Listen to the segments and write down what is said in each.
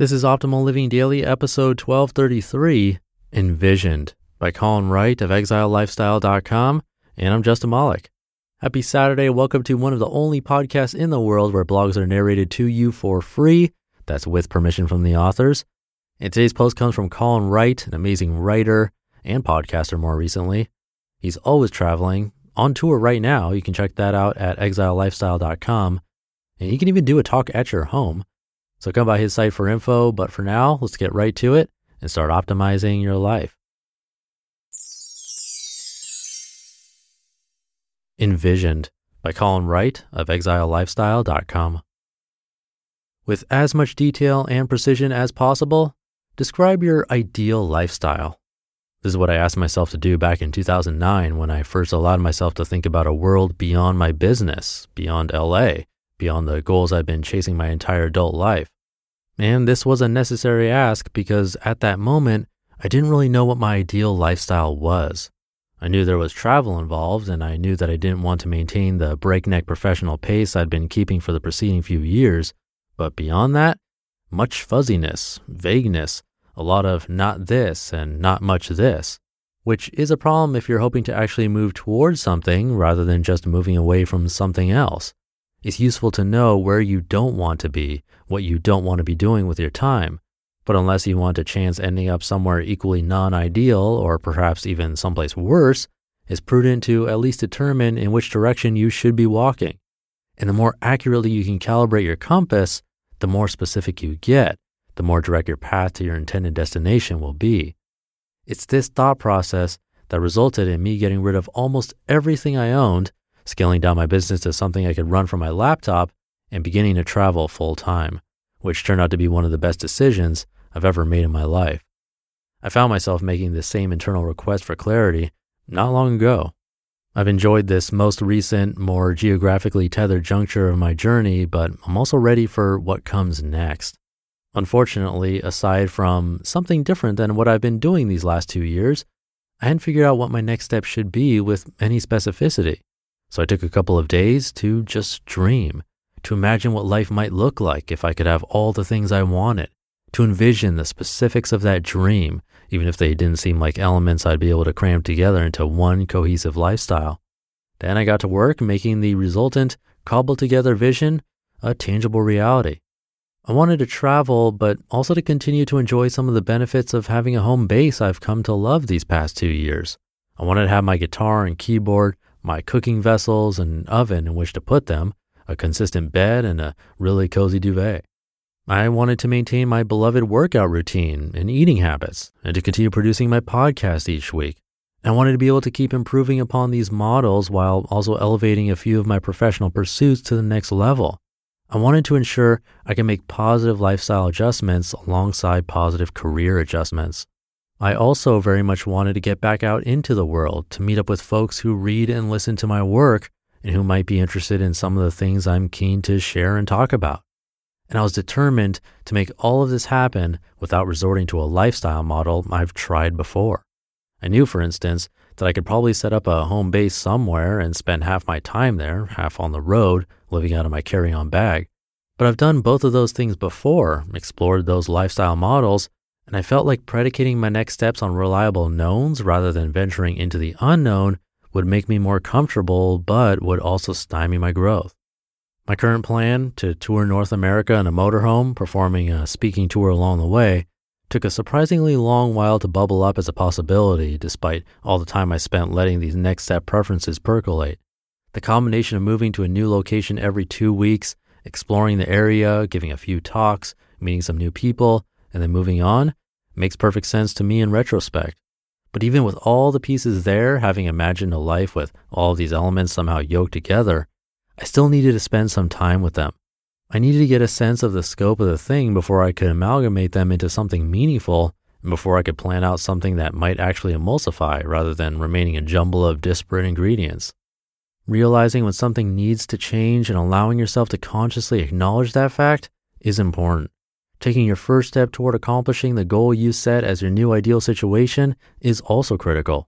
This is Optimal Living Daily, episode 1233, Envisioned by Colin Wright of ExileLifestyle.com. And I'm Justin Malik. Happy Saturday. Welcome to one of the only podcasts in the world where blogs are narrated to you for free. That's with permission from the authors. And today's post comes from Colin Wright, an amazing writer and podcaster more recently. He's always traveling, on tour right now. You can check that out at exilelifestyle.com. And you can even do a talk at your home. So come by his site for info. But for now, let's get right to it and start optimizing your life. Envisioned by Colin Wright of exilelifestyle.com. With as much detail and precision as possible, describe your ideal lifestyle. This is what I asked myself to do back in 2009 when I first allowed myself to think about a world beyond my business, beyond LA, beyond the goals I've been chasing my entire adult life. And this was a necessary ask because at that moment, I didn't really know what my ideal lifestyle was. I knew there was travel involved, and I knew that I didn't want to maintain the breakneck professional pace I'd been keeping for the preceding few years. But beyond that, much fuzziness, vagueness, a lot of not this and not much this, which is a problem if you're hoping to actually move towards something rather than just moving away from something else. It's useful to know where you don't want to be, what you don't want to be doing with your time. But unless you want a chance ending up somewhere equally non ideal or perhaps even someplace worse, it's prudent to at least determine in which direction you should be walking. And the more accurately you can calibrate your compass, the more specific you get, the more direct your path to your intended destination will be. It's this thought process that resulted in me getting rid of almost everything I owned, scaling down my business to something I could run from my laptop, and beginning to travel full time, which turned out to be one of the best decisions I've ever made in my life. I found myself making the same internal request for clarity not long ago. I've enjoyed this most recent, more geographically tethered juncture of my journey, but I'm also ready for what comes next. Unfortunately, aside from something different than what I've been doing these last two years, I hadn't figured out what my next step should be with any specificity. So I took a couple of days to just dream, to imagine what life might look like if I could have all the things I wanted, to envision the specifics of that dream, even if they didn't seem like elements I'd be able to cram together into one cohesive lifestyle. Then I got to work making the resultant, cobbled together vision a tangible reality. I wanted to travel, but also to continue to enjoy some of the benefits of having a home base I've come to love these past two years. I wanted to have my guitar and keyboard, my cooking vessels and oven in which to put them, a consistent bed, and a really cozy duvet. I wanted to maintain my beloved workout routine and eating habits, and to continue producing my podcast each week. I wanted to be able to keep improving upon these models while also elevating a few of my professional pursuits to the next level. I wanted to ensure I can make positive lifestyle adjustments alongside positive career adjustments. I also very much wanted to get back out into the world to meet up with folks who read and listen to my work and who might be interested in some of the things I'm keen to share and talk about. And I was determined to make all of this happen without resorting to a lifestyle model I've tried before. I knew, for instance, that I could probably set up a home base somewhere and spend half my time there, half on the road, living out of my carry on bag. But I've done both of those things before, explored those lifestyle models, and I felt like predicating my next steps on reliable knowns rather than venturing into the unknown would make me more comfortable, but would also stymie my growth. My current plan to tour North America in a motorhome, performing a speaking tour along the way, took a surprisingly long while to bubble up as a possibility, despite all the time I spent letting these next step preferences percolate. The combination of moving to a new location every two weeks, exploring the area, giving a few talks, meeting some new people, and then moving on makes perfect sense to me in retrospect. But even with all the pieces there, having imagined a life with all these elements somehow yoked together, I still needed to spend some time with them. I needed to get a sense of the scope of the thing before I could amalgamate them into something meaningful and before I could plan out something that might actually emulsify rather than remaining a jumble of disparate ingredients. Realizing when something needs to change and allowing yourself to consciously acknowledge that fact is important. Taking your first step toward accomplishing the goal you set as your new ideal situation is also critical.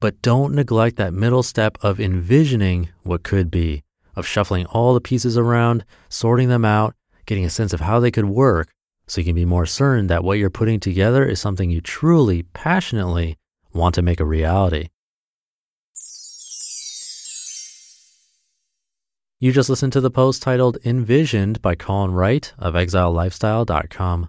But don't neglect that middle step of envisioning what could be, of shuffling all the pieces around, sorting them out, getting a sense of how they could work so you can be more certain that what you're putting together is something you truly, passionately want to make a reality. You just listened to the post titled Envisioned by Colin Wright of exilelifestyle.com.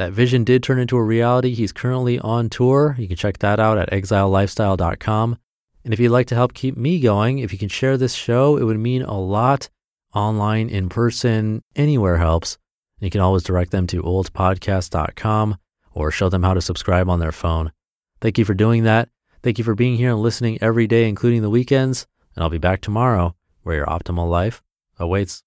That vision did turn into a reality. He's currently on tour. You can check that out at exilelifestyle.com. And if you'd like to help keep me going, if you can share this show, it would mean a lot. Online, in person, anywhere helps. And you can always direct them to oldpodcast.com or show them how to subscribe on their phone. Thank you for doing that. Thank you for being here and listening every day, including the weekends. And I'll be back tomorrow where your optimal life awaits.